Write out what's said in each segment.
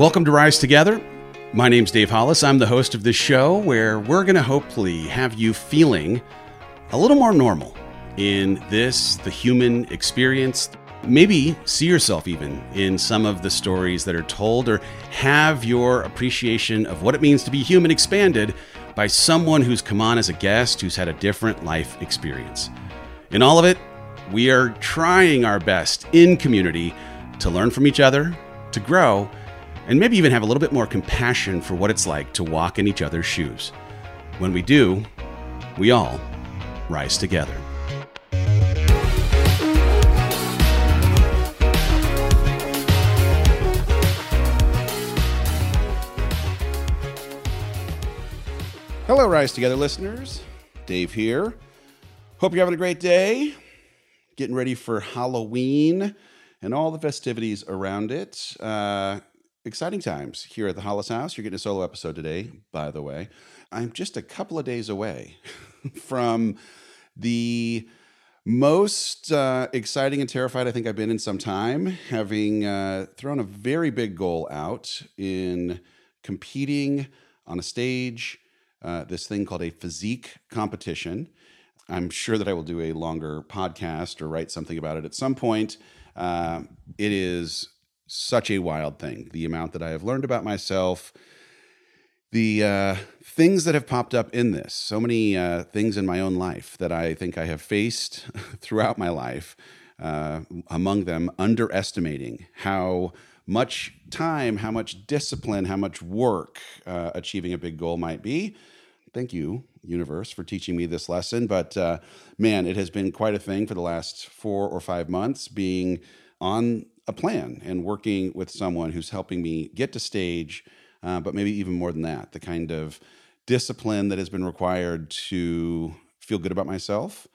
Welcome to Rise Together. My name's Dave Hollis. I'm the host of this show where we're going to hopefully have you feeling a little more normal in this, the human experience. Maybe see yourself even in some of the stories that are told, or have your appreciation of what it means to be human expanded by someone who's come on as a guest who's had a different life experience. In all of it, we are trying our best in community to learn from each other, to grow, and maybe even have a little bit more compassion for what it's like to walk in each other's shoes. When we do, we all rise together. Hello, Rise Together listeners. Dave here. Hope you're having a great day. Getting ready for Halloween and all the festivities around it. Uh, exciting times here at the Hollis House. You're getting a solo episode today, by the way. I'm just a couple of days away from the most uh, exciting and terrified I think I've been in some time, having uh, thrown a very big goal out in competing on a stage, uh, this thing called a physique competition. I'm sure that I will do a longer podcast or write something about it at some point. Uh, it is such a wild thing. The amount that I have learned about myself, the uh, things that have popped up in this, so many uh, things in my own life that I think I have faced throughout my life. Uh, among them, underestimating how much time, how much discipline, how much work uh, achieving a big goal might be. Thank you, universe, for teaching me this lesson. But uh, man, it has been quite a thing for the last four or five months being on a plan and working with someone who's helping me get to stage, uh, but maybe even more than that, the kind of discipline that has been required to feel good about myself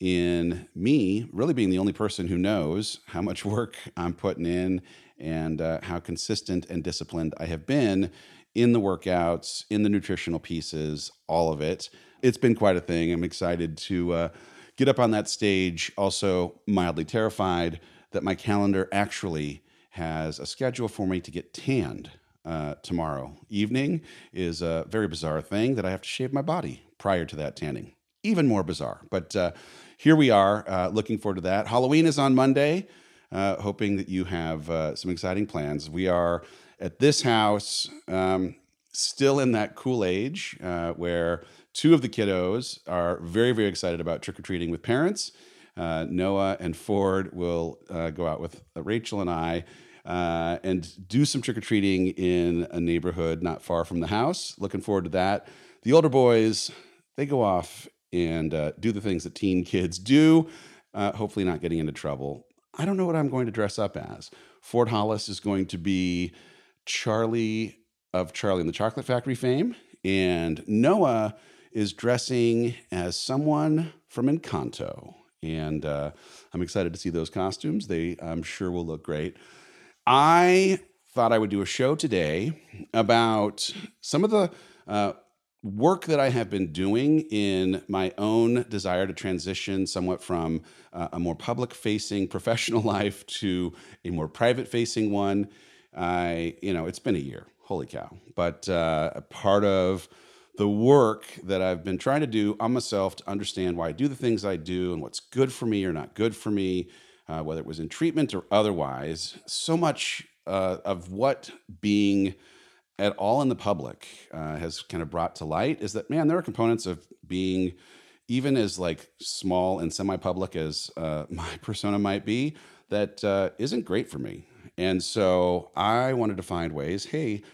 in me really being the only person who knows how much work I'm putting in and uh, how consistent and disciplined I have been in the workouts, in the nutritional pieces, all of it. It's been quite a thing. I'm excited to uh, get up on that stage, also mildly terrified that my calendar actually has a schedule for me to get tanned uh, tomorrow evening is a very bizarre thing that I have to shave my body prior to that tanning. Even more bizarre. But uh, here we are, uh, looking forward to that. Halloween is on Monday, uh, hoping that you have uh, some exciting plans. We are at this house, um, still in that cool age uh, where two of the kiddos are very, very excited about trick or treating with parents uh, Noah and Ford will uh, go out with Rachel and I uh, and do some trick or treating in a neighborhood not far from the house. Looking forward to that. The older boys, they go off and uh, do the things that teen kids do, uh, hopefully, not getting into trouble. I don't know what I'm going to dress up as. Ford Hollis is going to be Charlie of Charlie and the Chocolate Factory fame, and Noah is dressing as someone from Encanto and uh, I'm excited to see those costumes. They, I'm sure, will look great. I thought I would do a show today about some of the uh, work that I have been doing in my own desire to transition somewhat from uh, a more public facing professional life to a more private facing one. I, you know, it's been a year, holy cow. But uh, a part of the work that I've been trying to do on myself to understand why I do the things I do and what's good for me or not good for me, uh, whether it was in treatment or otherwise. So much uh, of what being at all in the public uh, has kind of brought to light is that man, there are components of being even as like small and semi-public as uh, my persona might be that uh, not great for me. And so I wanted to find ways. Hey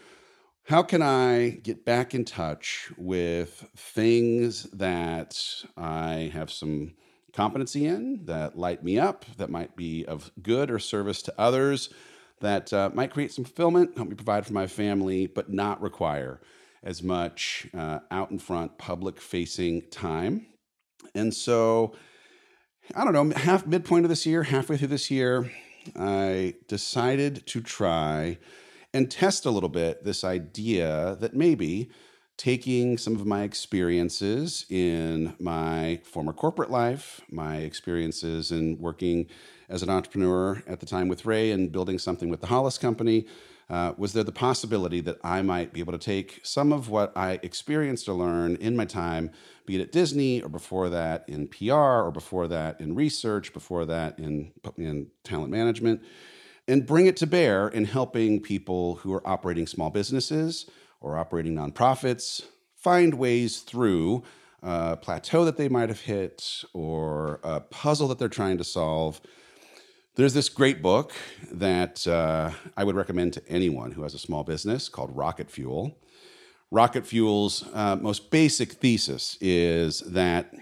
how can I get back in touch with things that I have some competency in, that light me up, that might be of good or service to others, that uh, might create some fulfillment, help me provide for my family, but not require as much uh, out in front, public facing time? And so, I don't know, half midpoint of this year, halfway through this year, I decided to try and test a little bit this idea that maybe taking some of my experiences in my former corporate life, my experiences in working as an entrepreneur at the time with Ray and building something with the Hollis Company, uh, was there the possibility that I might be able to take some of what I experienced or learned in my time, be it at Disney or before that in PR or before that in research, before that in, in talent management, and bring it to bear in helping people who are operating small businesses or operating nonprofits find ways through a plateau that they might have hit or a puzzle that they're trying to solve there's this great book that uh, I would recommend to anyone who has a small business called Rocket Fuel. Rocket Fuel's uh, most basic thesis is that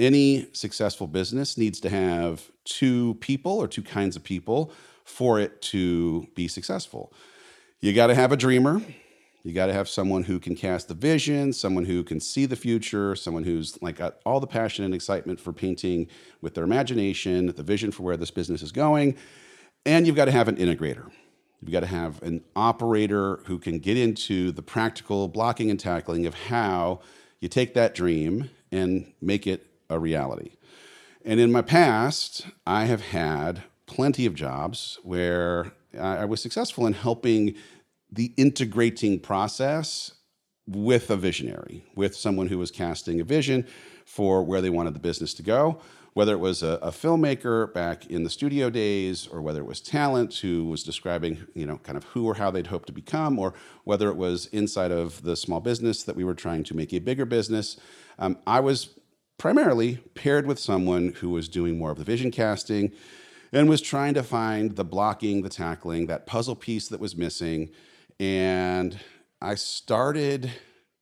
any successful business needs to have two people or two kinds of people for it to be successful. You got to have a dreamer you got to have someone who can cast the vision, someone who can see the future, someone who's like got all the passion and excitement for painting with their imagination, the vision for where this business is going. And you've got to have an integrator. You've got to have an operator who can get into the practical blocking and tackling of how you take that dream and make it a reality. And in my past, I have had plenty of jobs where I was successful in helping the integrating process with a visionary, with someone who was casting a vision for where they wanted the business to go, whether it was a, a, filmmaker back in the studio days, or whether it was talent who was describing, you know, kind of who or how they'd hope to become, or whether it was inside of the small business that we were trying to make a bigger business. Um, I was primarily paired with someone who was doing more of the vision casting and was trying to find the blocking, the tackling, that puzzle piece that was missing and I started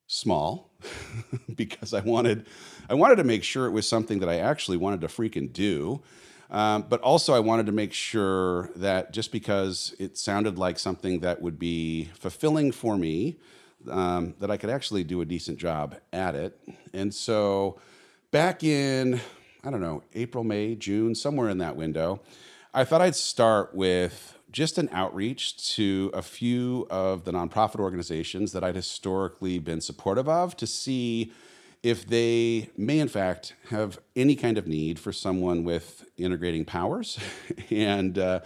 small because I wanted I wanted to make sure it was something that I actually wanted to freaking do. Um, but also, I wanted to make sure that just because it sounded like something that would be fulfilling for me, um, that I could actually do a decent job at it. And so, back in, I don't know, April, May, June, somewhere in that window, I thought I'd start with just an outreach to a few of the nonprofit organizations that I'd historically been supportive of to see if they may, in fact, have any kind of need for someone with integrating powers and uh,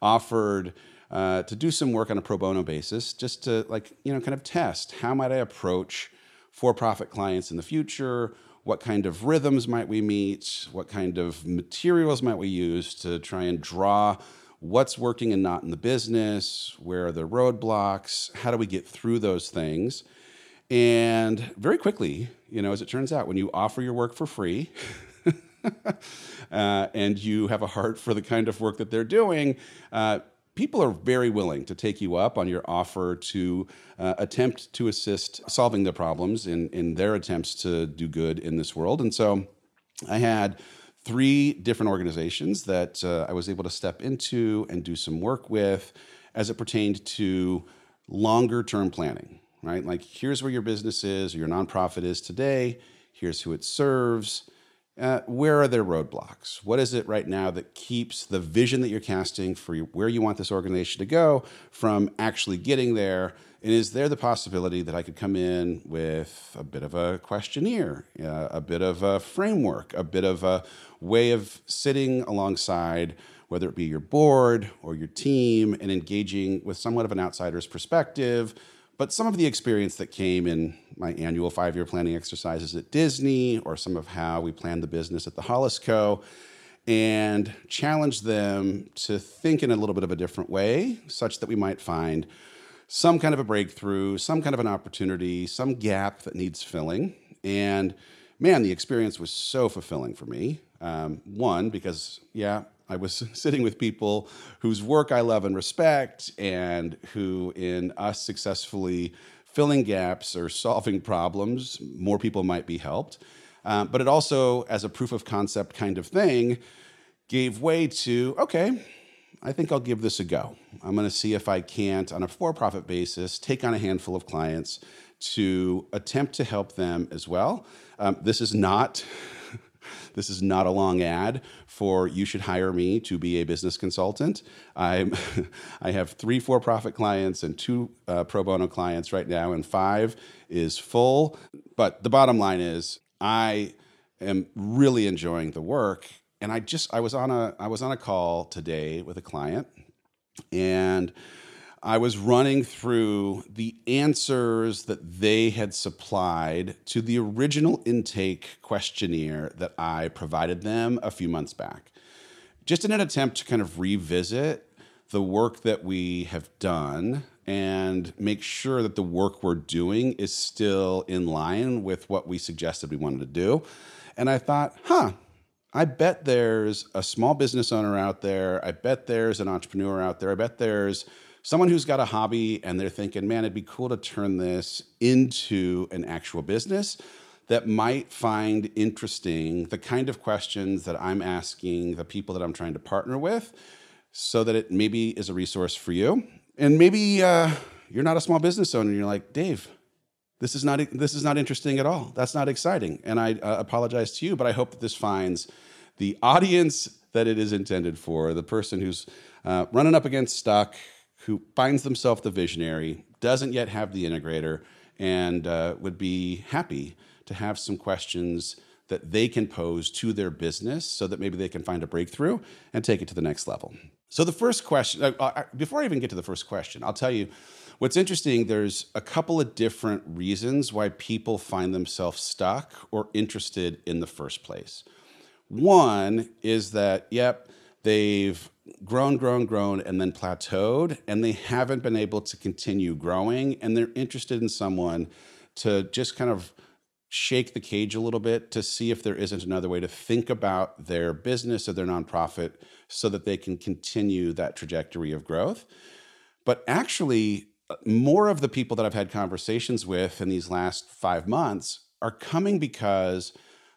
offered. Uh, to do some work on a pro bono basis, just to like you know, kind of test how might I approach for-profit clients in the future. What kind of rhythms might we meet? What kind of materials might we use to try and draw what's working and not in the business, where are the roadblocks, how do we get through those things. And very quickly, you know, as it turns out, when you offer your work for free, uh, and you have a heart for the kind of work that they're doing, uh, people are very willing to take you up on your offer to uh, attempt to assist solving the problems in, in their attempts to do good in this world. And so I had three different organizations that uh, I was able to step into and do some work with as it pertained to longer term planning, right? Like, here's where your business is, or your nonprofit is today, here's who it serves. Uh, where are their roadblocks? What is it right now that keeps the vision that you're casting for where you want this organization to go from actually getting there? And is there the possibility that I could come in with a bit of a questionnaire, uh, a bit of a framework, a bit of a way of sitting alongside, whether it be your board or your team, and engaging with somewhat of an outsider's perspective, but some of the experience that came in my annual five year planning exercises at Disney or some of how we planned the business at the Hollis Co. And challenged them to think in a little bit of a different way, such that we might find some kind of a breakthrough, some kind of an opportunity, some gap that needs filling. And man, the experience was so fulfilling for me. Um, one, because, yeah, I was sitting with people whose work I love and respect, and who, in us successfully filling gaps or solving problems, more people might be helped. Uh, but it also, as a proof of concept kind of thing, gave way to okay, I think I'll give this a go. I'm going to see if I can't, on a for profit basis, take on a handful of clients to attempt to help them as well. Um, this is not. This is not a long ad for you should hire me to be a business consultant. I'm, I have three for profit clients and two uh, pro bono clients right now, and five is full. But the bottom line is, I am really enjoying the work and I just I was on a I was on a call today with a client, and I was running through the answers that they had supplied to the original intake questionnaire that I provided them a few months back, just in an attempt to kind of revisit the work that we have done and make sure that the work we're doing is still in line with what we suggested we wanted to do. And I thought, huh, I bet there's a small business owner out there. I bet there's an entrepreneur out there. I bet there's someone who's got a hobby and they're thinking, man, it'd be cool to turn this into an actual business that might find interesting the kind of questions that I'm asking the people that I'm trying to partner with so that it maybe is a resource for you. And maybe uh, you're not a small business owner and you're like, Dave, this is not this is not interesting at all. That's not exciting. And I uh, apologize to you, but I hope that this finds the audience that it is intended for, the person who's uh, running up against stuck, who finds themselves the visionary, doesn't yet have the integrator, and uh, would be happy to have some questions that they can pose to their business so that maybe they can find a breakthrough and take it to the next level. So, the first question, uh, uh before I even get to the first question, I'll tell you what's interesting. There's a couple of different reasons why people find themselves stuck or interested in the first place. One is that, yep, they've grown, grown, grown, and then plateaued, and they haven't been able to continue growing, and they're interested in someone to just kind of shake the cage a little bit to see if there isn't another way to think about their business or their nonprofit so that they can continue that trajectory of growth. But actually, more of the people that I've had conversations with in these last five months are coming because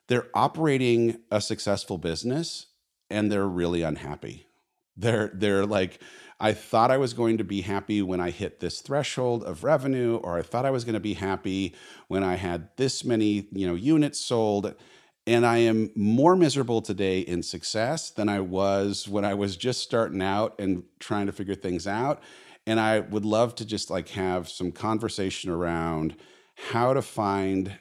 they're operating a successful business and they're really unhappy. They're they're like I thought I was going to be happy when I hit this threshold of revenue or I thought I was going to be happy when I had this many, you know, units sold and I am more miserable today in success than I was when I was just starting out and trying to figure things out. And I would love to just like have some conversation around how to find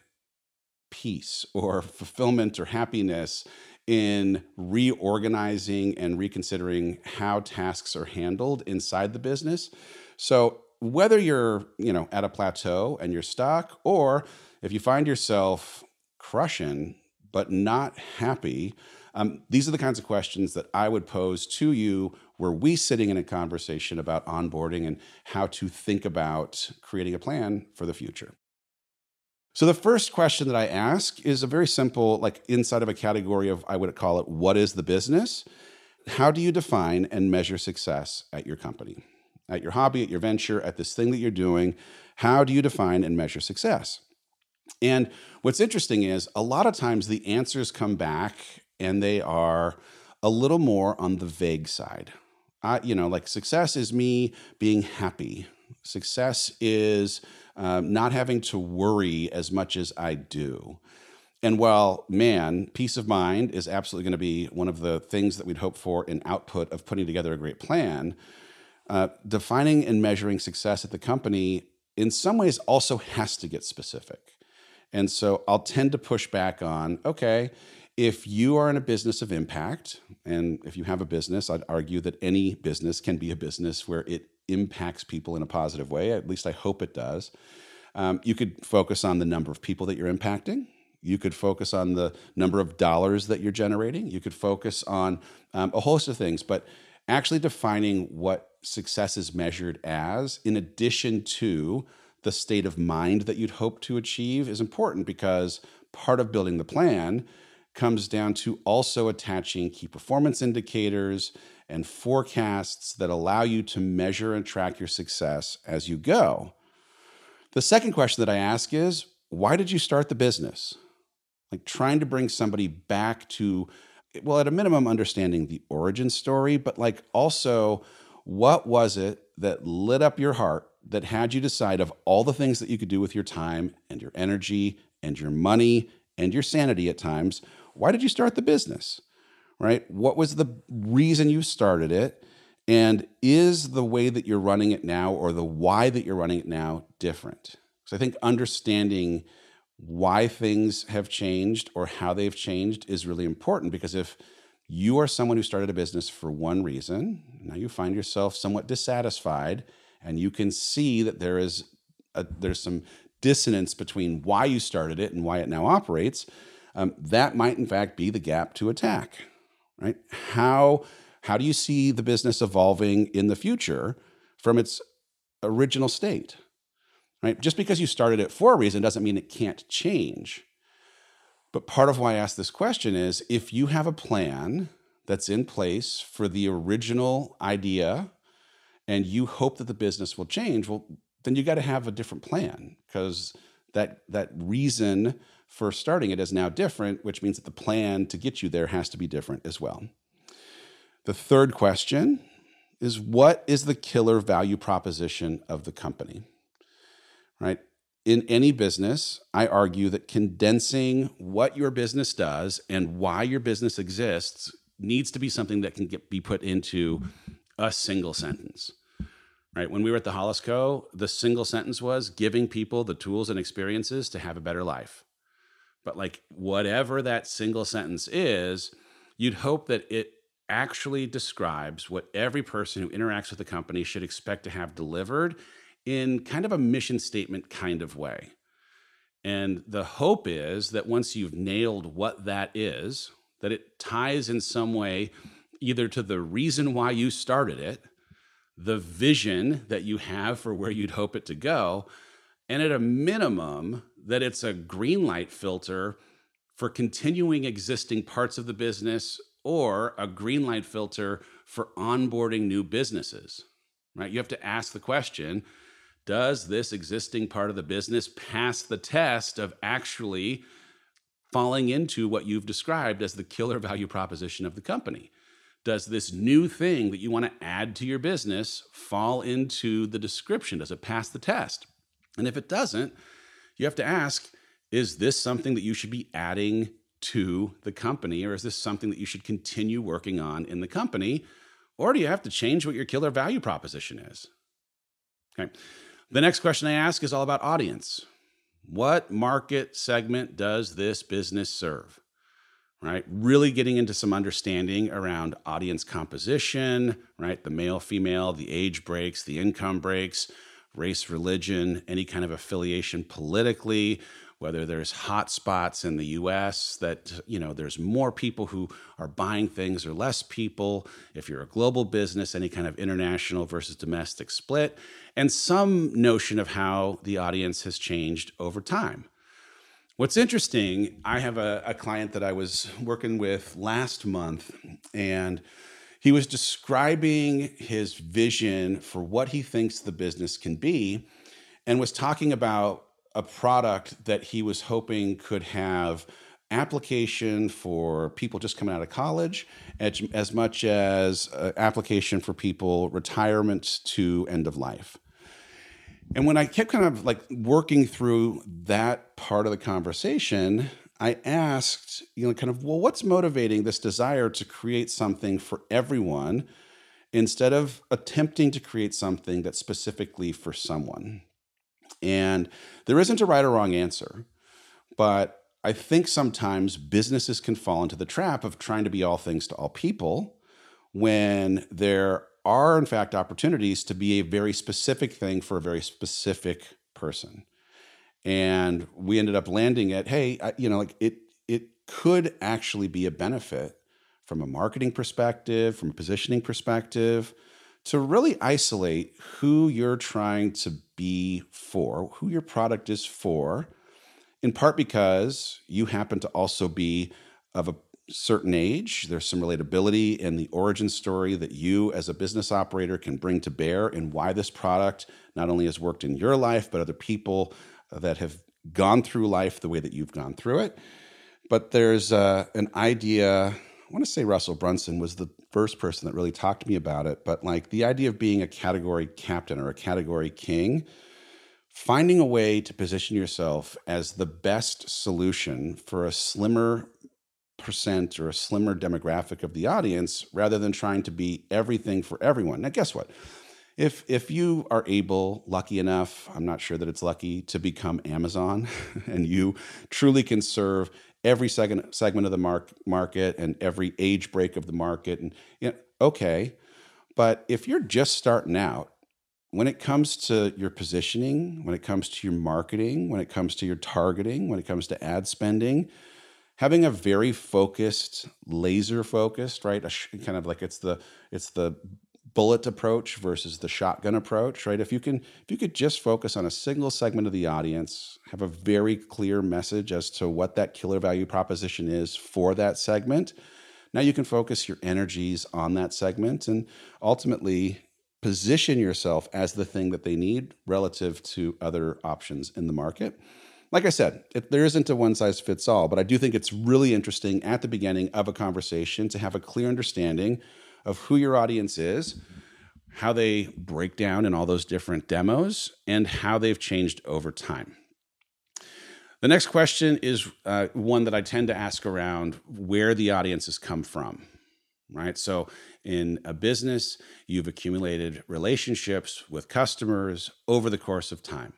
peace or fulfillment or happiness in reorganizing and reconsidering how tasks are handled inside the business. So whether you're, you know, at a plateau and you're stuck or if you find yourself crushing but not happy, um, these are the kinds of questions that I would pose to you were we sitting in a conversation about onboarding and how to think about creating a plan for the future. So the first question that I ask is a very simple, like inside of a category of, I would call it, what is the business? How do you define and measure success at your company, at your hobby, at your venture, at this thing that you're doing? How do you define and measure success? And what's interesting is a lot of times the answers come back and they are a little more on the vague side. You know, like success is me being happy. Success is um, not having to worry as much as I do. And while, man, peace of mind is absolutely going to be one of the things that we'd hope for in output of putting together a great plan, uh, defining and measuring success at the company in some ways also has to get specific. And so I'll tend to push back on okay, if you are in a business of impact, and if you have a business, I'd argue that any business can be a business where it impacts people in a positive way. At least I hope it does. Um, you could focus on the number of people that you're impacting. You could focus on the number of dollars that you're generating. You could focus on um, a host of things, but actually defining what success is measured as, in addition to the state of mind that you'd hope to achieve, is important because part of building the plan comes down to also attaching key performance indicators and forecasts that allow you to measure and track your success as you go. The second question that I ask is why did you start the business? Like trying to bring somebody back to, well, at a minimum, understanding the origin story, but like also what was it that lit up your heart that had you decide of all the things that you could do with your time and your energy and your money and your sanity at times? Why did you start the business? Right? What was the reason you started it? And is the way that you're running it now or the why that you're running it now different? So I think understanding why things have changed or how they've changed is really important because if you are someone who started a business for one reason. Now you find yourself somewhat dissatisfied, and you can see that there is a, there's some dissonance between why you started it and why it now operates. Um, that might in fact be the gap to attack, right? How how do you see the business evolving in the future from its original state? Right? Just because you started it for a reason doesn't mean it can't change. But part of why I ask this question is if you have a plan that's in place for the original idea and you hope that the business will change, well, then you got to have a different plan because that that reason for starting it is now different, which means that the plan to get you there has to be different as well. The third question is what is the killer value proposition of the company? Right? in any business, I argue that condensing what your business does and why your business exists needs to be something that can get, be put into a single sentence. Right? When we were at the Hollis Co., the single sentence was giving people the tools and experiences to have a better life. But like whatever that single sentence is, you'd hope that it actually describes what every person who interacts with the company should expect to have delivered in kind of a mission statement kind of way. And the hope is that once you've nailed what that is, that it ties in some way either to the reason why you started it, the vision that you have for where you'd hope it to go, and at a minimum, that it's a green light filter for continuing existing parts of the business or a green light filter for onboarding new businesses. Right? You have to ask the question does this existing part of the business pass the test of actually falling into what you've described as the killer value proposition of the company? Does this new thing that you want to add to your business fall into the description? Does it pass the test? And if it doesn't, you have to ask is this something that you should be adding to the company, or is this something that you should continue working on in the company? Or do you have to change what your killer value proposition is? Okay. The next question I ask is all about audience. What market segment does this business serve? Right? Really getting into some understanding around audience composition, right? The male, female, the age breaks, the income breaks, race, religion, any kind of affiliation politically, whether there's hot spots in the US that, you know, there's more people who are buying things or less people. If you're a global business, any kind of international versus domestic split, and some notion of how the audience has changed over time. What's interesting, I have a, a client that I was working with last month, and he was describing his vision for what he thinks the business can be and was talking about a product that he was hoping could have application for people just coming out of college as, as much as uh, application for people retirement to end of life. And when i kept kind of like working through that part of the conversation i asked you know kind of well what's motivating this desire to create something for everyone instead of attempting to create something that's specifically for someone and there isn't a right or wrong answer, but I think sometimes businesses can fall into the trap of trying to be all things to all people when there are, in fact, opportunities to be a very specific thing for a very specific person. And we ended up landing at, hey, you know, like it, it could actually be a benefit from a marketing perspective, from a positioning perspective, to really isolate who you're trying to be for, who your product is for, in part because you happen to also be of a certain age. There's some relatability in the origin story that you, as a business operator, can bring to bear in why this product not only has worked in your life, but other people that have gone through life the way that you've gone through it. But there's uh, an idea I want to say Russell Brunson was the first person that really talked to me about it, but like the idea of being a category captain or a category king, finding a way to position yourself as the best solution for a slimmer percent or a slimmer demographic of the audience rather than trying to be everything for everyone. Now, guess what? If if you are able, lucky enough, I'm not sure that it's lucky to become Amazon, and you truly can serve every segment segment of the mark, market and every age break of the market. And you know, okay, but if you're just starting out, when it comes to your positioning, when it comes to your marketing, when it comes to your targeting, when it comes to ad spending, having a very focused, laser focused, right? A kind of like it's the it's the bullet approach versus the shotgun approach, right? If you can if you could just focus on a single segment of the audience, have a very clear message as to what that killer value proposition is for that segment, now you can focus your energies on that segment and ultimately position yourself as the thing that they need relative to other options in the market. Like I said, it, there isn't a one size fits all, but I do think it's really interesting at the beginning of a conversation to have a clear understanding of who your audience is, how they break down in all those different demos, and how they've changed over time. The next question is uh, one that I tend to ask around where the audience has come from, right? So, in a business, you've accumulated relationships with customers over the course of time.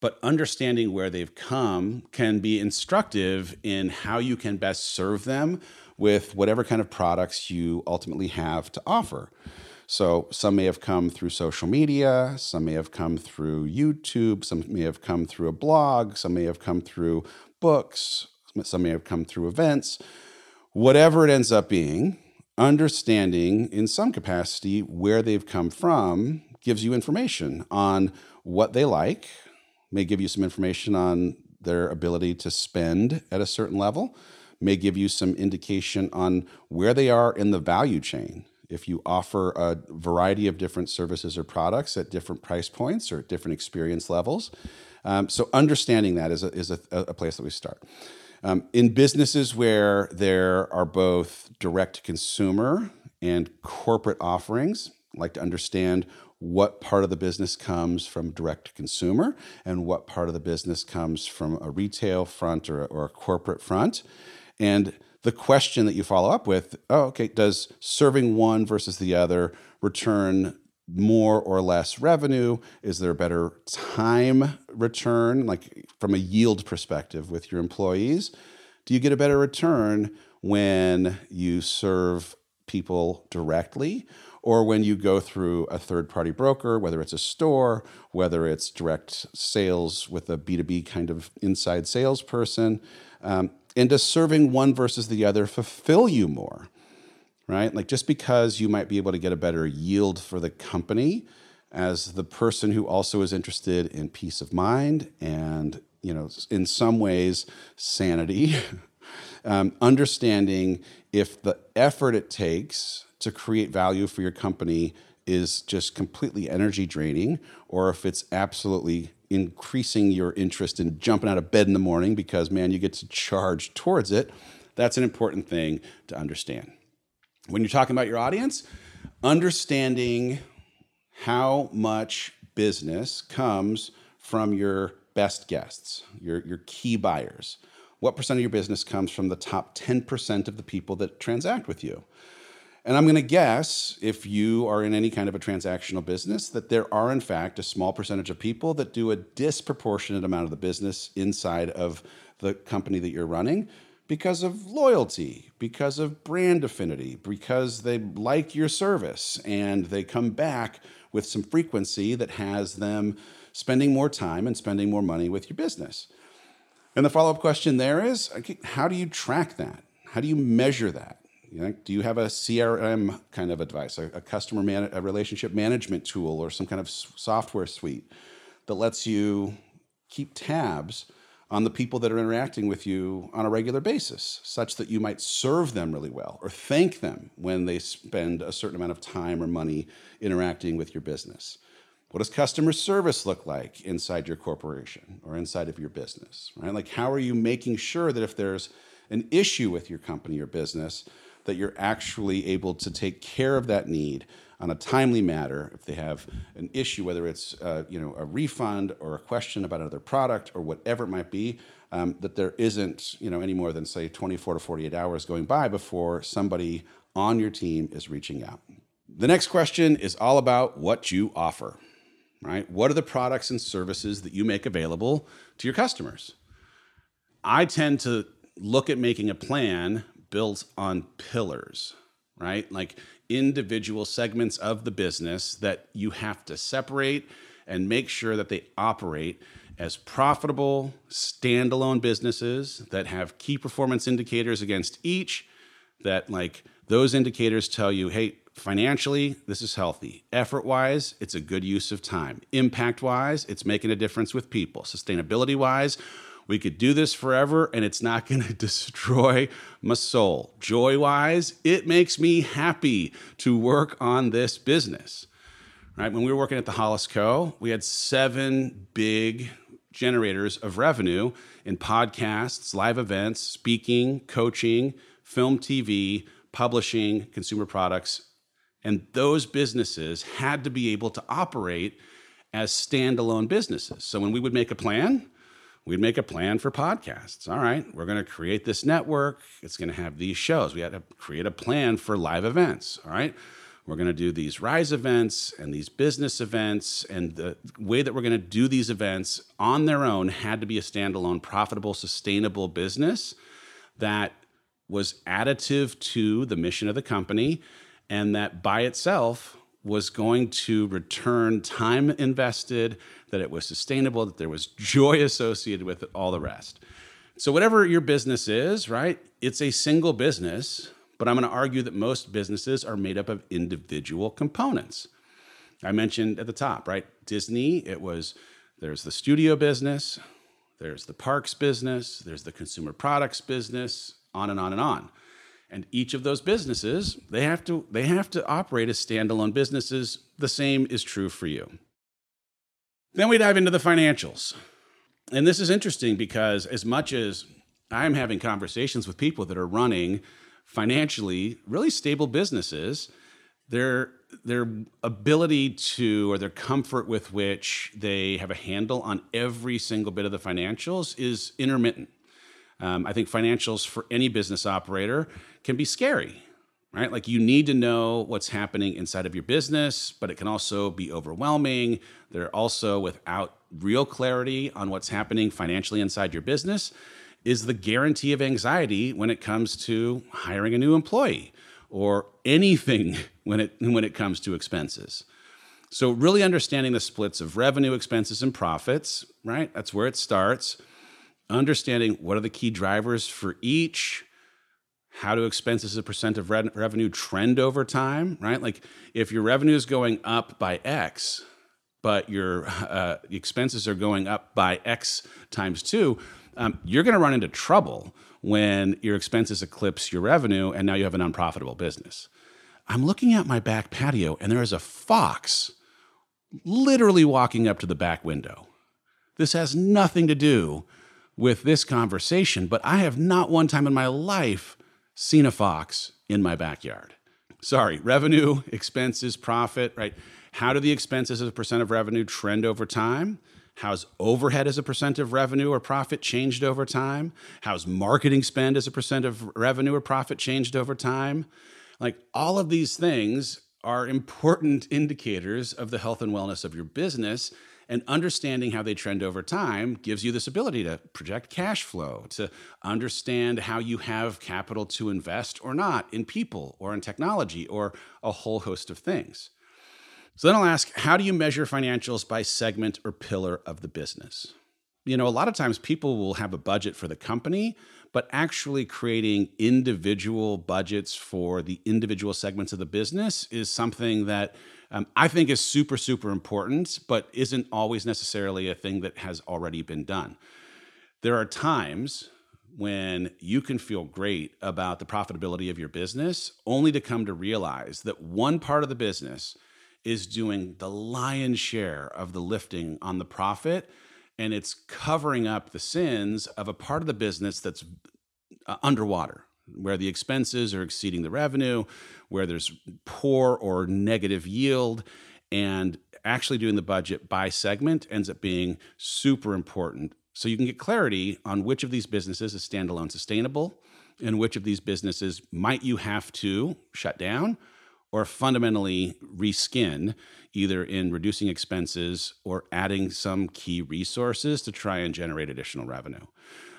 But understanding where they've come can be instructive in how you can best serve them with whatever kind of products you ultimately have to offer. So some may have come through social media, some may have come through YouTube, some may have come through a blog, some may have come through books, some may have come through events. Whatever it ends up being, understanding in some capacity where they've come from gives you information on what they like, may give you some information on their ability to spend at a certain level, may give you some indication on where they are in the value chain if you offer a variety of different services or products at different price points or at different experience levels. Um, so understanding that is a, is a, a place that we start. Um, in businesses where there are both direct consumer and corporate offerings, I like to understand what part of the business comes from direct to consumer and what part of the business comes from a retail front or, or a corporate front. And the question that you follow up with oh okay does serving one versus the other return more or less revenue is there a better time return like from a yield perspective with your employees do you get a better return when you serve people directly or when you go through a third party broker, whether it's a store, whether it's direct sales with a B2B kind of inside salesperson. Um, and does serving one versus the other fulfill you more? Right? Like just because you might be able to get a better yield for the company as the person who also is interested in peace of mind and, you know, in some ways, sanity, um, understanding if the effort it takes to create value for your company is just completely energy draining or if it's absolutely increasing your interest in jumping out of bed in the morning because, man, you get to charge towards it. That's an important thing to understand. When you're talking about your audience, understanding how much business comes from your best guests, your, your key buyers. What percent of your business comes from the top 10% of the people that transact with you? And I'm going to guess, if you are in any kind of a transactional business, that there are, in fact, a small percentage of people that do a disproportionate amount of the business inside of the company that you're running because of loyalty, because of brand affinity, because they like your service and they come back with some frequency that has them spending more time and spending more money with your business. And the follow up question there is how do you track that? How do you measure that? You know, do you have a CRM kind of advice, a, a customer man, a relationship management tool, or some kind of software suite that lets you keep tabs on the people that are interacting with you on a regular basis, such that you might serve them really well or thank them when they spend a certain amount of time or money interacting with your business? What does customer service look like inside your corporation or inside of your business? Right? Like, how are you making sure that if there's an issue with your company or business, that you're actually able to take care of that need on a timely matter if they have an issue, whether it's uh, you know a refund or a question about another product or whatever it might be, um, that there isn't you know any more than say 24 to 48 hours going by before somebody on your team is reaching out. The next question is all about what you offer, right? What are the products and services that you make available to your customers? I tend to look at making a plan built on pillars, right? Like individual segments of the business that you have to separate and make sure that they operate as profitable standalone businesses that have key performance indicators against each that like those indicators tell you hey financially this is healthy. Effort wise it's a good use of time. Impact wise it's making a difference with people. Sustainability wise we could do this forever and it's not going to destroy my soul joy wise it makes me happy to work on this business right when we were working at the hollis co we had seven big generators of revenue in podcasts, live events, speaking, coaching, film, TV, publishing, consumer products. And those businesses had to be able to operate as standalone businesses. So when we would make a plan, we'd make a plan for podcasts. All right, we're going to create this network. It's going to have these shows. We had to create a plan for live events. All right we're going to do these rise events and these business events and the way that we're going to do these events on their own had to be a standalone profitable sustainable business that was additive to the mission of the company and that by itself was going to return time invested that it was sustainable that there was joy associated with it all the rest so whatever your business is right it's a single business but I'm going to argue that most businesses are made up of individual components. I mentioned at the top, right? Disney, it was there's the studio business, there's the parks business, there's the consumer products business, on and on and on. And each of those businesses, they have to they have to operate as standalone businesses. The same is true for you. Then we dive into the financials. And this is interesting because as much as I'm having conversations with people that are running financially really stable businesses, their their ability to or their comfort with which they have a handle on every single bit of the financials is intermittent. Um, I think financials for any business operator can be scary, right? Like you need to know what's happening inside of your business, but it can also be overwhelming. They're also without real clarity on what's happening financially inside your business is the guarantee of anxiety when it comes to hiring a new employee or anything when it when it comes to expenses. So really understanding the splits of revenue, expenses and profits, right? That's where it starts. Understanding what are the key drivers for each, how do expenses as a percent of re- revenue trend over time, right? Like if your revenue is going up by X, but your uh, expenses are going up by X times two, um, you're going to run into trouble when your expenses eclipse your revenue and now you have an unprofitable business. I'm looking at my back patio and there is a fox literally walking up to the back window. This has nothing to do with this conversation, but I have not one time in my life seen a fox in my backyard. Sorry, revenue, expenses, profit, right? How do the expenses as a percent of revenue trend over time? How's overhead as a percent of revenue or profit changed over time? How's marketing spend as a percent of revenue or profit changed over time? Like all of these things are important indicators of the health and wellness of your business. And understanding how they trend over time gives you this ability to project cash flow, to understand how you have capital to invest or not in people or in technology or a whole host of things. So then I'll ask, how do you measure financials by segment or pillar of the business? You know, a lot of times people will have a budget for the company, but actually creating individual budgets for the individual segments of the business is something that um, I think is super, super important, but isn't always necessarily a thing that has already been done. There are times when you can feel great about the profitability of your business, only to come to realize that one part of the business is doing the lion's share of the lifting on the profit and it's covering up the sins of a part of the business that's uh, underwater where the expenses are exceeding the revenue where there's poor or negative yield and actually doing the budget by segment ends up being super important so you can get clarity on which of these businesses is standalone sustainable and which of these businesses might you have to shut down or fundamentally reskin, either in reducing expenses or adding some key resources to try and generate additional revenue.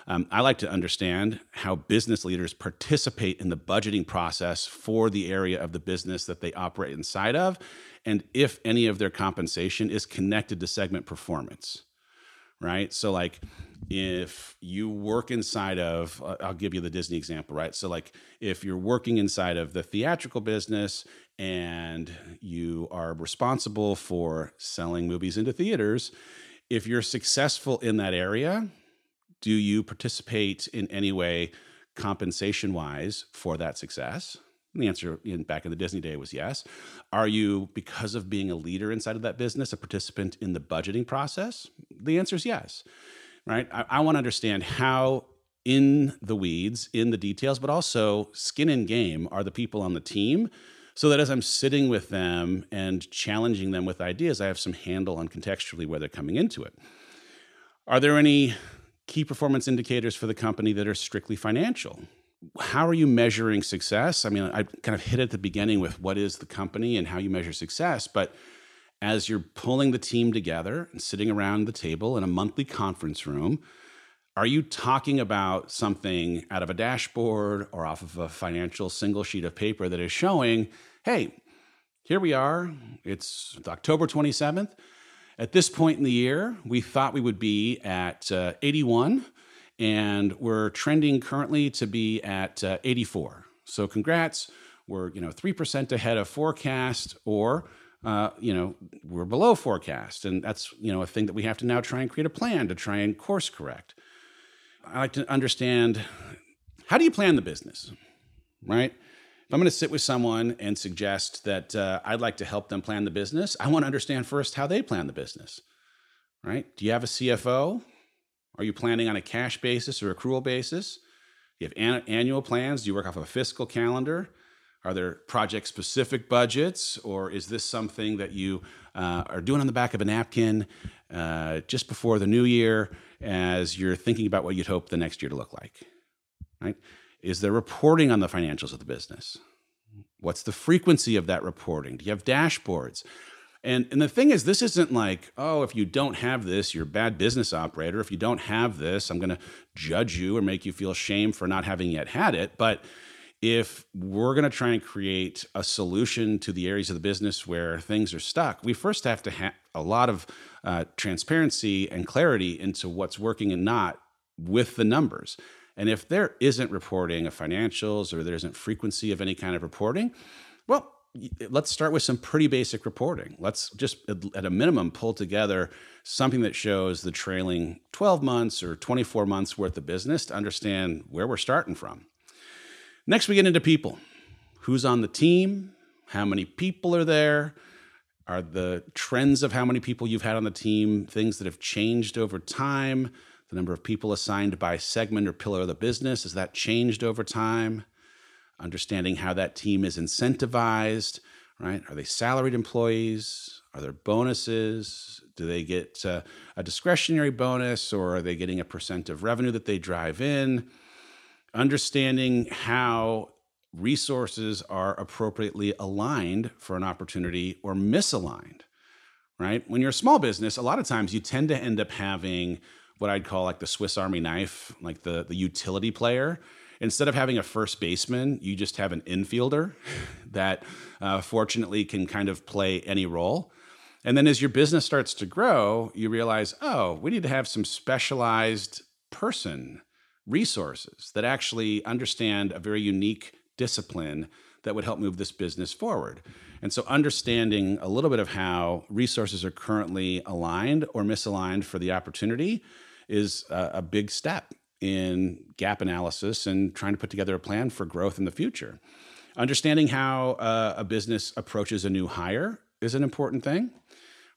Um, I like to understand how business leaders participate in the budgeting process for the area of the business that they operate inside of, and if any of their compensation is connected to segment performance. Right. So, like, if you work inside of, uh, I'll give you the Disney example, right? So, like, if you're working inside of the theatrical business and you are responsible for selling movies into theaters, if you're successful in that area, do you participate in any way compensation wise for that success? And the answer in back in the Disney day was yes. Are you, because of being a leader inside of that business, a participant in the budgeting process? The answer is yes. Right. I, I want to understand how in the weeds, in the details, but also skin in game are the people on the team so that as I'm sitting with them and challenging them with ideas, I have some handle on contextually where they're coming into it. Are there any key performance indicators for the company that are strictly financial. How are you measuring success? I mean, I kind of hit at the beginning with what is the company and how you measure success, but as you're pulling the team together and sitting around the table in a monthly conference room, are you talking about something out of a dashboard or off of a financial single sheet of paper that is showing, hey, here we are, it's October 27th. At this point in the year, we thought we would be at uh, 81, and we're trending currently to be at uh, 84. So, congrats. We're you know three percent ahead of forecast, or uh, you know we're below forecast, and that's you know a thing that we have to now try and create a plan to try and course correct. I like to understand how do you plan the business, right? I'm going to sit with someone and suggest that uh, I'd like to help them plan the business, I want to understand first how they plan the business, right? Do you have a CFO? Are you planning on a cash basis or accrual basis? Do you have an- annual plans? Do you work off of a fiscal calendar? Are there project specific budgets, or is this something that you uh, are doing on the back of a napkin uh, just before the new year as you're thinking about what you'd hope the next year to look like? Right? Is there reporting on the financials of the business? What's the frequency of that reporting? Do you have dashboards? And, and the thing is, this isn't like, oh, if you don't have this, you're a bad business operator. If you don't have this, I'm going to judge you or make you feel shame for not having yet had it. But if we're going to try and create a solution to the areas of the business where things are stuck, we first have to have a lot of uh, transparency and clarity into what's working and not with the numbers. And if there isn't reporting of financials or there isn't frequency of any kind of reporting, well, let's start with some pretty basic reporting. Let's just, at a minimum, pull together something that shows the trailing 12 months or 24 months worth of business to understand where we're starting from. Next, we get into people who's on the team, how many people are there, are the trends of how many people you've had on the team things that have changed over time the number of people assigned by segment or pillar of the business, has that changed over time? Understanding how that team is incentivized, right? Are they salaried employees? Are there bonuses? Do they get uh, a discretionary bonus or are they getting a percent of revenue that they drive in? Understanding how resources are appropriately aligned for an opportunity or misaligned, right? When you're a small business, a lot of times you tend to end up having what I'd call like the Swiss Army knife, like the the utility player. Instead of having a first baseman, you just have an infielder that uh, fortunately can kind of play any role. And then as your business starts to grow, you realize, oh, we need to have some specialized person resources that actually understand a very unique discipline that would help move this business forward. And so, understanding a little bit of how resources are currently aligned or misaligned for the opportunity is a, a big step in gap analysis and trying to put together a plan for growth in the future. Understanding how uh, a business approaches a new hire is an important thing,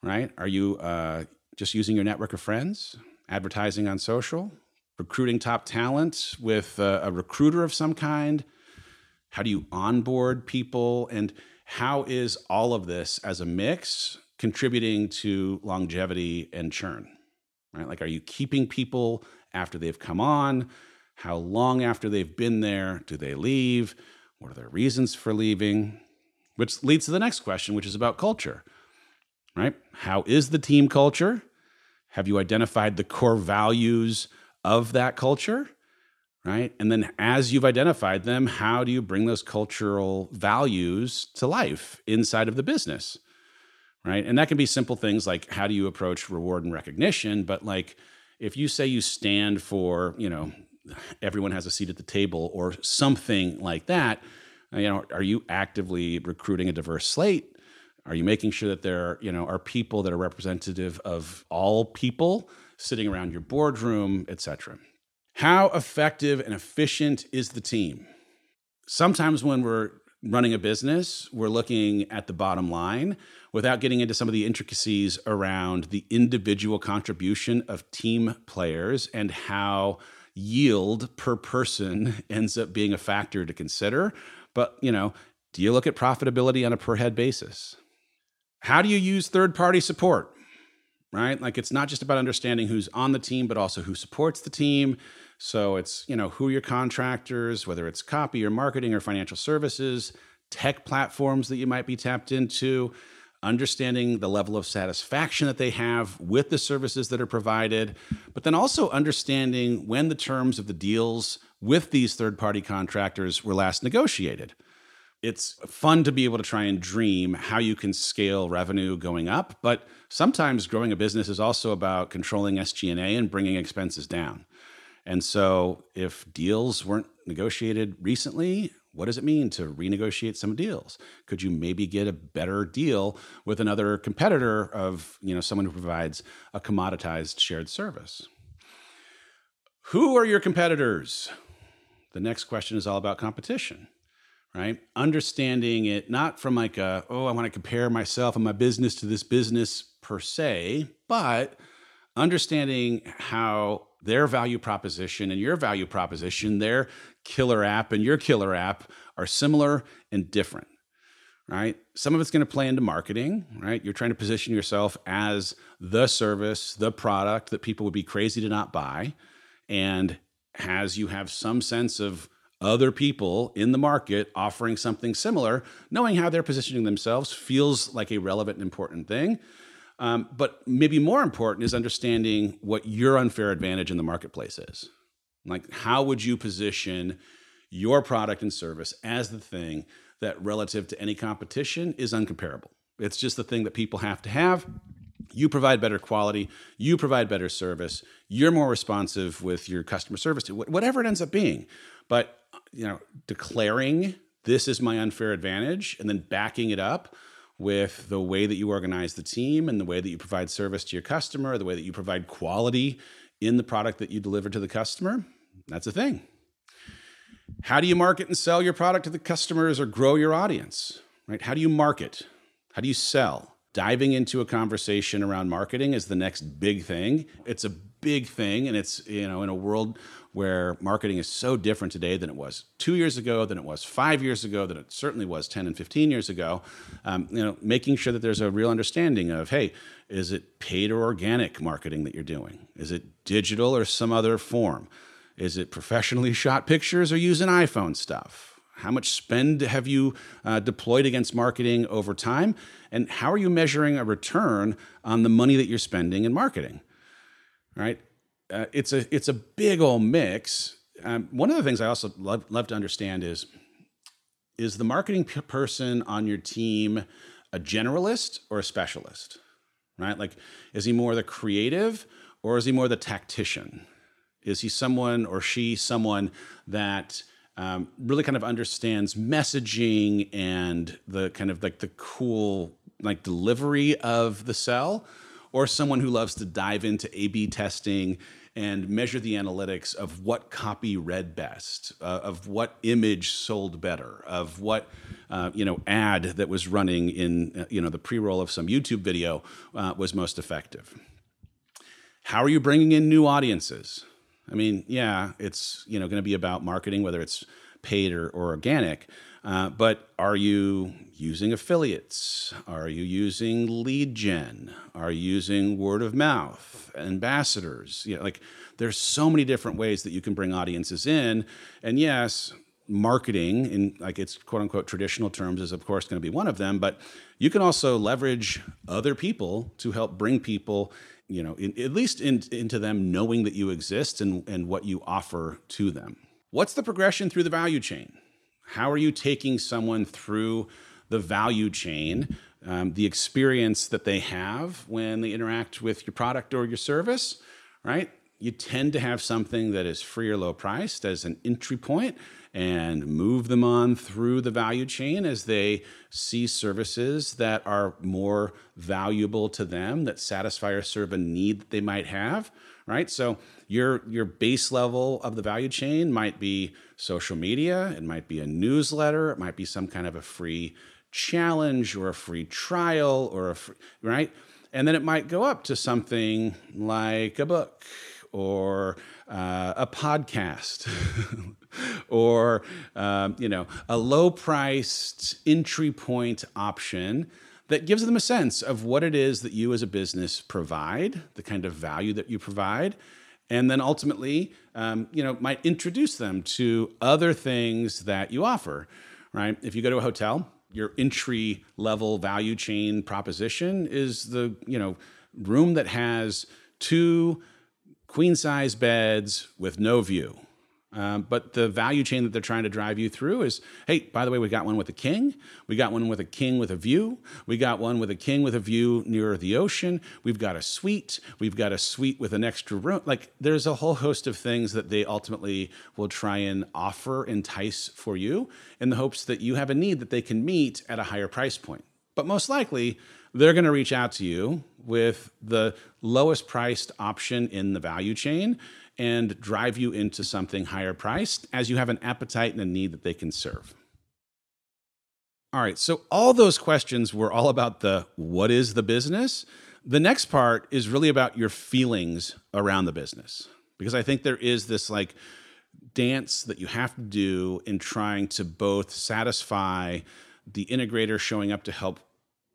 right? Are you uh, just using your network of friends, advertising on social, recruiting top talent with uh, a recruiter of some kind? How do you onboard people? And how is all of this as a mix contributing to longevity and churn? Right? Like, are you keeping people after they've come on? How long after they've been there do they leave? What are their reasons for leaving? Which leads to the next question, which is about culture, right? How is the team culture? Have you identified the core values of that culture, right? And then as you've identified them, how do you bring those cultural values to life inside of the business? Right? And that can be simple things like how do you approach reward and recognition, but like if you say you stand for, you know, everyone has a seat at the table or something like that, uh, you know, are you actively recruiting a diverse slate? Are you making sure that there, you know, are people that are representative of all people sitting around your boardroom, et cetera? How effective and efficient is the team? Sometimes when we're running a business, we're looking at the bottom line without getting into some of the intricacies around the individual contribution of team players and how yield per person ends up being a factor to consider. But, you know, do you look at profitability on a per head basis? How do you use third party support? Right? Like it's not just about understanding who's on the team, but also who supports the team so it's, you know, who your contractors, whether it's copy or marketing or financial services, tech platforms that you might be tapped into, understanding the level of satisfaction that they have with the services that are provided, but then also understanding when the terms of the deals with these third party contractors were last negotiated. It's fun to be able to try and dream how you can scale revenue going up, but sometimes growing a business is also about controlling SG&A and bringing expenses down. And so, if deals weren't negotiated recently, what does it mean to renegotiate some deals? Could you maybe get a better deal with another competitor of, you know, someone who provides a commoditized shared service? Who are your competitors? The next question is all about competition, right? Understanding it not from like a, oh, I want to compare myself and my business to this business per se, but understanding how their value proposition and your value proposition, their killer app and your killer app are similar and different, right? Some of it's going to play into marketing, right? You're trying to position yourself as the service, the product that people would be crazy to not buy. And as you have some sense of other people in the market offering something similar, knowing how they're positioning themselves feels like a relevant and important thing. Um, but maybe more important is understanding what your unfair advantage in the marketplace is. Like, how would you position your product and service as the thing that, relative to any competition, is uncomparable? It's just the thing that people have to have. You provide better quality, you provide better service, you're more responsive with your customer service, whatever it ends up being. But, you know, declaring this is my unfair advantage and then backing it up with the way that you organize the team and the way that you provide service to your customer, the way that you provide quality in the product that you deliver to the customer. That's a thing. How do you market and sell your product to the customers or grow your audience? Right? How do you market? How do you sell? Diving into a conversation around marketing is the next big thing. It's a big thing and it's, you know, in a world where marketing is so different today than it was two years ago, than it was five years ago, than it certainly was 10 and 15 years ago. Um, you know, making sure that there's a real understanding of, hey, is it paid or organic marketing that you're doing? Is it digital or some other form? Is it professionally shot pictures or using iPhone stuff? How much spend have you uh, deployed against marketing over time? And how are you measuring a return on the money that you're spending in marketing? Right? uh, it's a it's a big old mix. Um, one of the things I also love, love to understand is is the marketing p- person on your team a generalist or a specialist, right? Like, is he more the creative or is he more the tactician? Is he someone or she someone that um, really kind of understands messaging and the kind of like the cool like delivery of the sell? Or someone who loves to dive into A B testing and measure the analytics of what copy read best, uh, of what image sold better, of what uh, you know ad that was running in uh, you know the pre-roll of some YouTube video uh, was most effective. How are you bringing in new audiences? I mean, yeah, it's you know going to be about marketing, whether it's paid or, or organic. Uh, but are you using affiliates? Are you using lead gen? Are you using word of mouth, ambassadors? You know, like there's so many different ways that you can bring audiences in. And yes, marketing in like its quote unquote traditional terms is of course going to be one of them but you can also leverage other people to help bring people you know in, at least in, into them knowing that you exist and, and what you offer to them what's the progression through the value chain how are you taking someone through the value chain um, the experience that they have when they interact with your product or your service right? You tend to have something that is free or low priced as an entry point and move them on through the value chain as they see services that are more valuable to them that satisfy or serve a need that they might have right? So your your base level of the value chain might be social media it might be a newsletter it might be some kind of a free challenge or a free trial or a free, right? And then it might go up to something like a book or uh, a podcast or um, you know a low priced entry point option that gives them a sense of what it is that you as a business provide the kind of value that you provide and then ultimately um, you know might introduce them to other things that you offer right if you go to a hotel your entry level value chain proposition is the you know room that has two queen size beds with no view. Um, but the value chain that they're trying to drive you through is hey, by the way, we got one with a king. We got one with a king with a view. We got one with a king with a view near the ocean. We've got a suite. We've got a suite with an extra room. Like there's a whole host of things that they ultimately will try and offer, entice for you in the hopes that you have a need that they can meet at a higher price point. But most likely, they're going to reach out to you with the lowest priced option in the value chain and drive you into something higher priced as you have an appetite and a need that they can serve. All right, so all those questions were all about the what is the business? The next part is really about your feelings around the business because I think there is this like dance that you have to do in trying to both satisfy the integrator showing up to help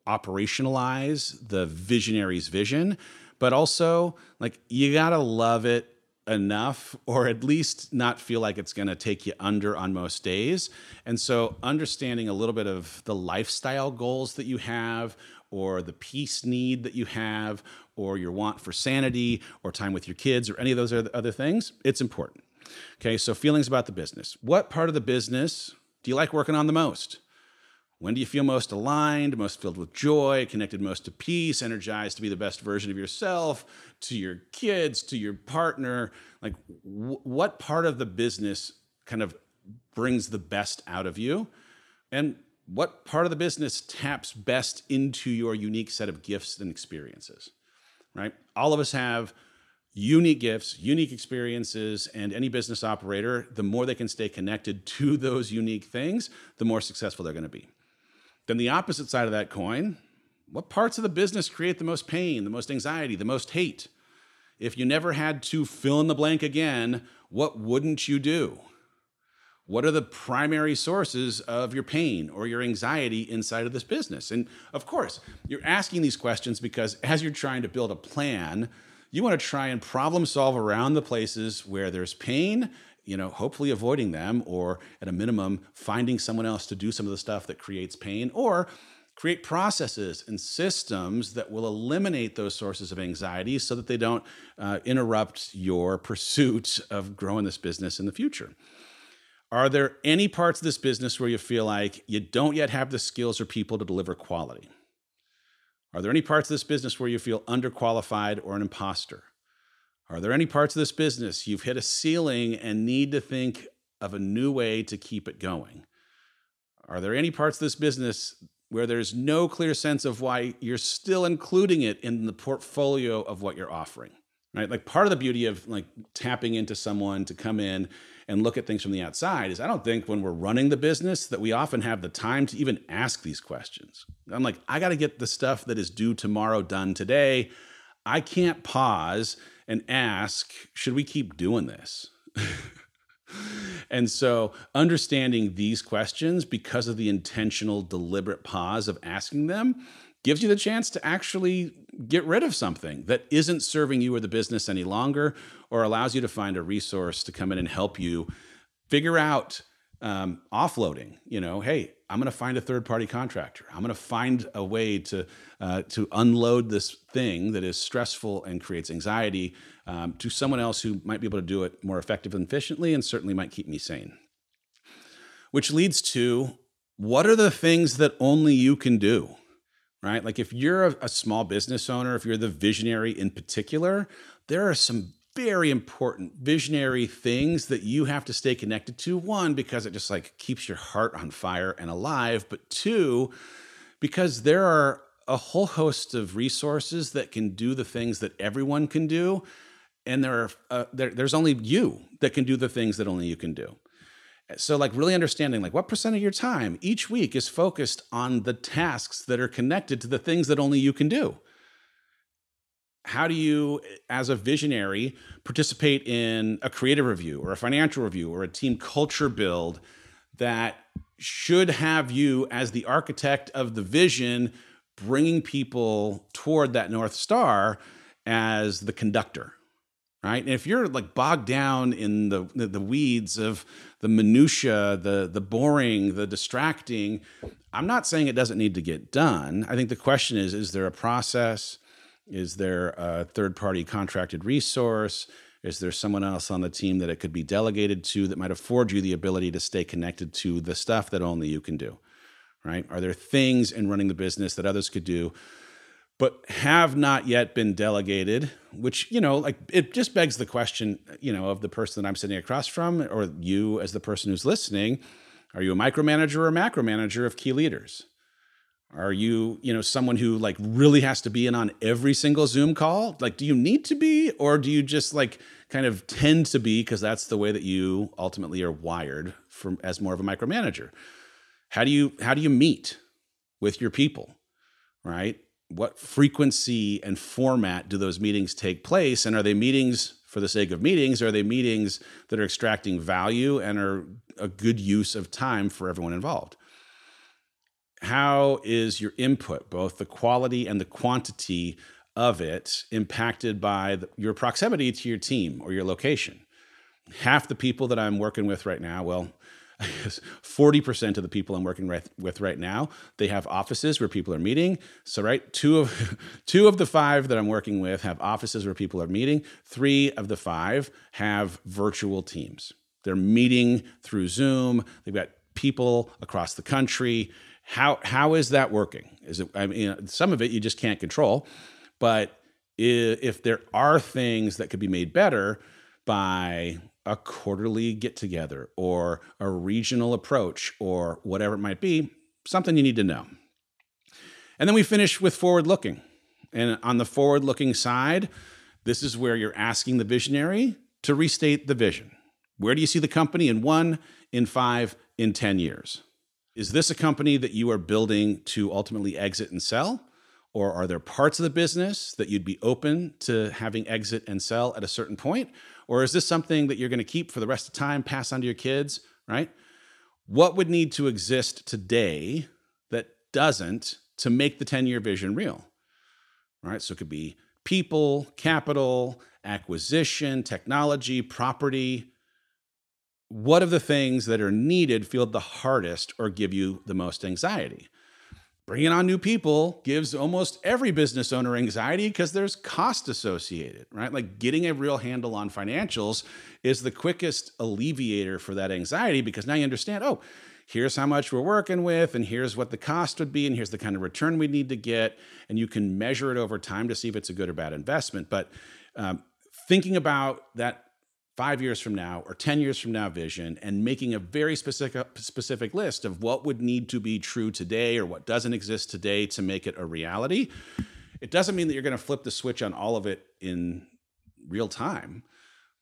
operationalize the visionary's vision, but also like you got to love it enough or at least not feel like it's going to take you under on most days. And so understanding a little bit of the lifestyle goals that you have or the peace need that you have or your want for sanity or time with your kids or any of those other things, it's important. Okay, so feelings about the business. What part of the business do you like working on the most? When do you feel most aligned, most filled with joy, connected most to peace, energized to be the best version of yourself, to your kids, to your partner? Like, what part of the business kind of brings the best out of you? And what part of the business taps best into your unique set of gifts and experiences? Right? All of us have unique gifts, unique experiences, and any business operator, the more they can stay connected to those unique things, the more successful they're going to be. Then the opposite side of that coin, what parts of the business create the most pain, the most anxiety, the most hate? If you never had to fill in the blank again, what wouldn't you do? What are the primary sources of your pain or your anxiety inside of this business? And of course, you're asking these questions because as you're trying to build a plan, you want to try and problem solve around the places where there's pain you know, hopefully avoiding them or at a minimum finding someone else to do some of the stuff that creates pain or create processes and systems that will eliminate those sources of anxiety so that they don't uh, interrupt your pursuit of growing this business in the future. Are there any parts of this business where you feel like you don't yet have the skills or people to deliver quality? Are there any parts of this business where you feel underqualified or an imposter? Are there any parts of this business you've hit a ceiling and need to think of a new way to keep it going? Are there any parts of this business where there's no clear sense of why you're still including it in the portfolio of what you're offering? Right? Like part of the beauty of like tapping into someone to come in and look at things from the outside is I don't think when we're running the business that we often have the time to even ask these questions. I'm like, I got to get the stuff that is due tomorrow done today. I can't pause and ask, should we keep doing this? and so, understanding these questions because of the intentional, deliberate pause of asking them gives you the chance to actually get rid of something that isn't serving you or the business any longer, or allows you to find a resource to come in and help you figure out um, offloading. You know, hey, I'm going to find a third party contractor. I'm going to find a way to uh, to unload this thing that is stressful and creates anxiety um, to someone else who might be able to do it more effectively and efficiently, and certainly might keep me sane. Which leads to what are the things that only you can do? Right? Like if you're a, a small business owner, if you're the visionary in particular, there are some very important visionary things that you have to stay connected to. One, because it just like keeps your heart on fire and alive, but two, because there are a whole host of resources that can do the things that everyone can do, and there are uh, there, there's only you that can do the things that only you can do. So, like, really understanding like what percent of your time each week is focused on the tasks that are connected to the things that only you can do how do you as a visionary participate in a creative review or a financial review or a team culture build that should have you as the architect of the vision bringing people toward that north star as the conductor right? And if you're like bogged down in the the, weeds of the minutia the the boring the distracting i'm not saying it doesn't need to get done. I think the question is is there a process is there a third party contracted resource? Is there someone else on the team that it could be delegated to that might afford you the ability to stay connected to the stuff that only you can do? Right? Are there things in running the business that others could do, but have not yet been delegated? Which, you know, like it just begs the question, you know, of the person that I'm sitting across from, or you as the person who's listening. Are you a micromanager or a macro manager of key leaders? Are you, you know, someone who like really has to be in on every single Zoom call? Like, do you need to be, or do you just like kind of tend to be because that's the way that you ultimately are wired from as more of a micromanager? How do you how do you meet with your people, right? What frequency and format do those meetings take place, and are they meetings for the sake of meetings? Or are they meetings that are extracting value and are a good use of time for everyone involved? How is your input, both the quality and the quantity of it, impacted by the, your proximity to your team or your location? Half the people that I'm working with right now, well, 40% of the people I'm working right, with right now, they have offices where people are meeting. So, right, two of two of the five that I'm working with have offices where people are meeting. Three of the five have virtual teams. They're meeting through Zoom. They've got people across the country how how is that working? Is it? I mean, some of it you just can't control, but if there are things that could be made better by a quarterly get together or a regional approach or whatever it might be, something you need to know. And then we finish with forward looking. And on the forward looking side, this is where you're asking the visionary to restate the vision. Where do you see the company in one, in five, in 10 years? Is this a company that you are building to ultimately exit and sell? Or are there parts of the business that you'd be open to having exit and sell at a certain point? Or is this something that you're going to keep for the rest of time, pass on to your kids, right? What would need to exist today that doesn't to make the 10 year vision real? Right? So it could be people, capital, acquisition, technology, property, what of the things that are needed feel the hardest or give you the most anxiety? Bringing on new people gives almost every business owner anxiety because there's cost associated, right? Like getting a real handle on financials is the quickest alleviator for that anxiety because now you understand, oh, here's how much we're working with, and here's what the cost would be, and here's the kind of return we need to get. And you can measure it over time to see if it's a good or bad investment. But um, thinking about that five years from now or 10 years from now vision and making a very specific specific list of what would need to be true today or what doesn't exist today to make it a reality it doesn't mean that you're going to flip the switch on all of it in real time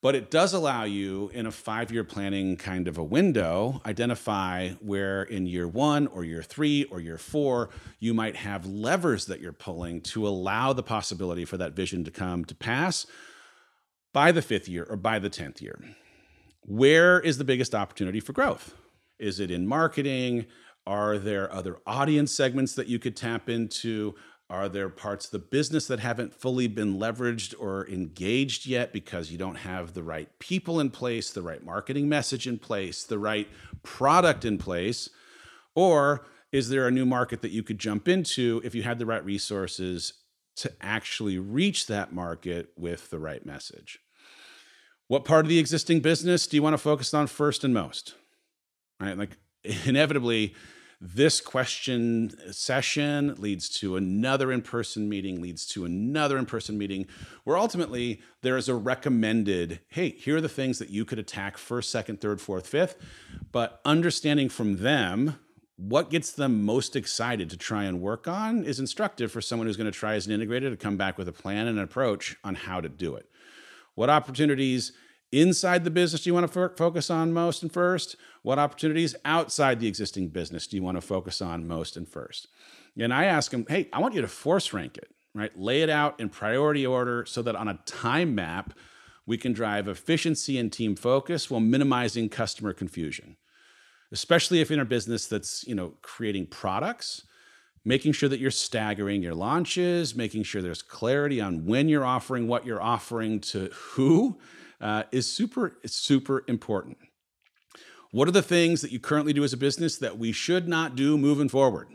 but it does allow you in a five year planning kind of a window identify where in year one or year three or year four you might have levers that you're pulling to allow the possibility for that vision to come to pass by the fifth year or by the 10th year. Where is the biggest opportunity for growth? Is it in marketing? Are there other audience segments that you could tap into? Are there parts of the business that haven't fully been leveraged or engaged yet because you don't have the right people in place, the right marketing message in place, the right product in place? Or is there a new market that you could jump into if you had the right resources to actually reach that market with the right message? What part of the existing business do you want to focus on first and most? Right? Like inevitably, this question session leads to another in person meeting, leads to another in person meeting, where ultimately there is a recommended hey, here are the things that you could attack first, second, third, fourth, fifth. But understanding from them what gets them most excited to try and work on is instructive for someone who's going to try as an integrator to come back with a plan and an approach on how to do it. What opportunities inside the business do you want to f- focus on most and first? What opportunities outside the existing business do you want to focus on most and first? And I ask them, hey, I want you to force rank it, right? Lay it out in priority order so that on a time map, we can drive efficiency and team focus while minimizing customer confusion. Especially if in a business that's, you know, creating products, making sure that you're staggering your launches, making sure there's clarity on when you're offering what you're offering to who uh, is super, super important. What are the things that you currently do as a business that we should not do moving forward?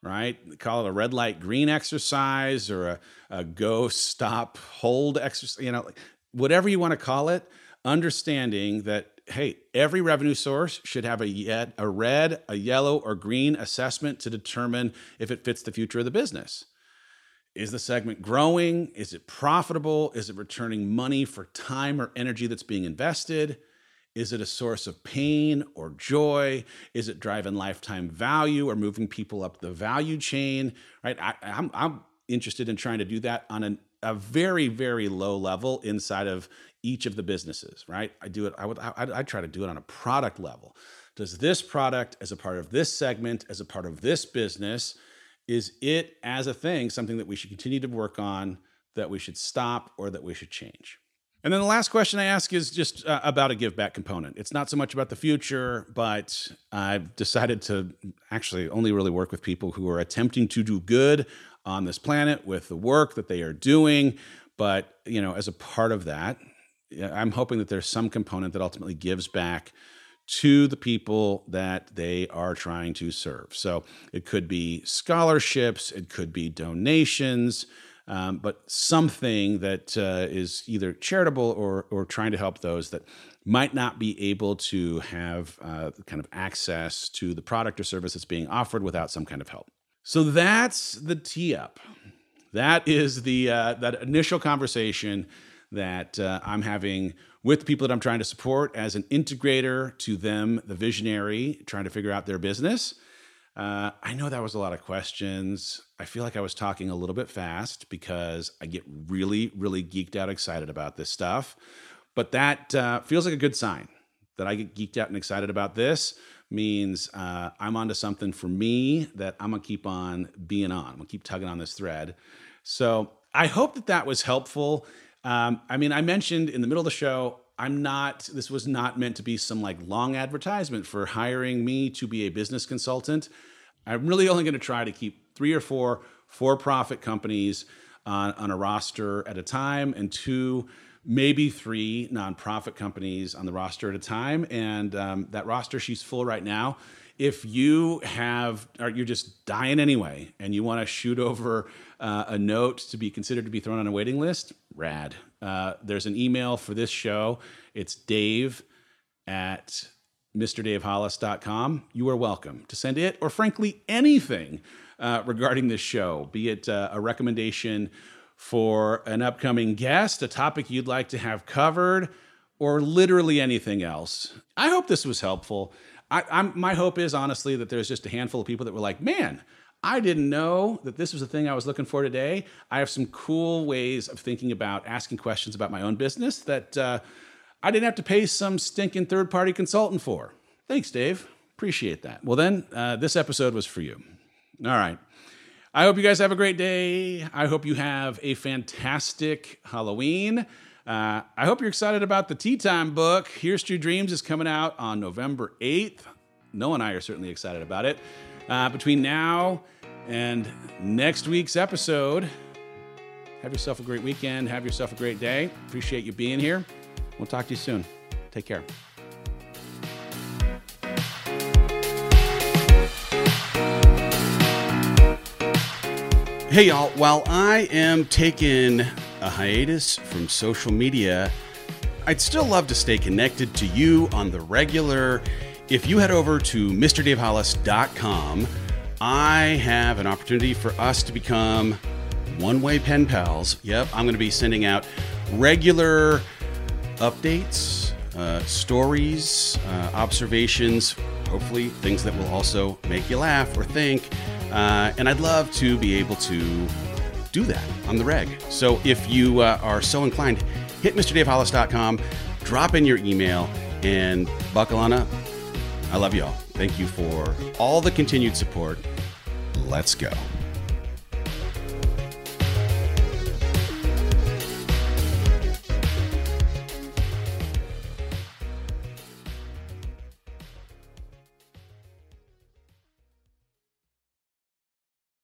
Right? call it a red light green exercise or a, a go, stop, hold exercise, you know, whatever you want to call it, understanding that hey, every revenue source should have a yet a red, a yellow, or green assessment to determine if it fits the future of the business. Is the segment growing? Is it profitable? Is it returning money for time or energy that's being invested? Is it a source of pain or joy? Is it driving lifetime value or moving people up the value chain? Right? I, am interested in trying to do that on an, a very, very low level inside of each of the businesses. Right? I do it. I would. I, I try to do it on a product level. Does this product, as a part of this segment, as a part of this business, is it as a thing something that we should continue to work on, that we should stop, or that we should change? And then the last question I ask is just uh, about a give back component. It's not so much about the future, but I've decided to actually only really work with people who are attempting to do good on this planet with the work that they are doing. But, you know, as a part of that, I'm hoping that there's some component that ultimately gives back to the people that they are trying to serve. So it could be scholarships, it could be donations, um, but something that uh, is either charitable or, or trying to help those that might not be able to have uh, kind of access to the product or service that's being offered without some kind of help. So that's the tee up. That is the uh, that initial conversation that uh, I'm having with the people that I'm trying to support as an integrator to them, the visionary, trying to figure out their business. Uh, I know that was a lot of questions. I feel like I was talking a little bit fast because I get really, really geeked out, excited about this stuff. But that uh, feels like a good sign that I get geeked out and excited about this means uh, I'm onto something for me that I'm gonna keep on being on. I'm gonna keep tugging on this thread. So I hope that that was helpful. Um, I mean, I mentioned in the middle of the show, I'm not, this was not meant to be some like long advertisement for hiring me to be a business consultant. I'm really only going to try to keep three or four for profit companies on, on a roster at a time and two, maybe three nonprofit companies on the roster at a time. And um, that roster, she's full right now. If you have, or you're just dying anyway, and you want to shoot over uh, a note to be considered to be thrown on a waiting list, rad. Uh, there's an email for this show. It's dave at mrdavehollis.com. You are welcome to send it or, frankly, anything uh, regarding this show, be it uh, a recommendation for an upcoming guest, a topic you'd like to have covered, or literally anything else. I hope this was helpful. I, my hope is honestly that there's just a handful of people that were like, man, I didn't know that this was the thing I was looking for today. I have some cool ways of thinking about asking questions about my own business that uh, I didn't have to pay some stinking third party consultant for. Thanks, Dave. Appreciate that. Well, then, uh, this episode was for you. All right. I hope you guys have a great day. I hope you have a fantastic Halloween. Uh, I hope you're excited about the Tea Time book. Here's to Your Dreams is coming out on November 8th. Noah and I are certainly excited about it. Uh, between now And next week's episode, have yourself a great weekend. Have yourself a great day. Appreciate you being here. We'll talk to you soon. Take care. Hey, y'all. While I am taking a hiatus from social media, I'd still love to stay connected to you on the regular. If you head over to MrDaveHollis.com, I have an opportunity for us to become one way pen pals. Yep, I'm going to be sending out regular updates, uh, stories, uh, observations, hopefully things that will also make you laugh or think. Uh, and I'd love to be able to do that on the reg. So if you uh, are so inclined, hit MrDaveHollis.com, drop in your email, and buckle on up. I love you all. Thank you for all the continued support. Let's go.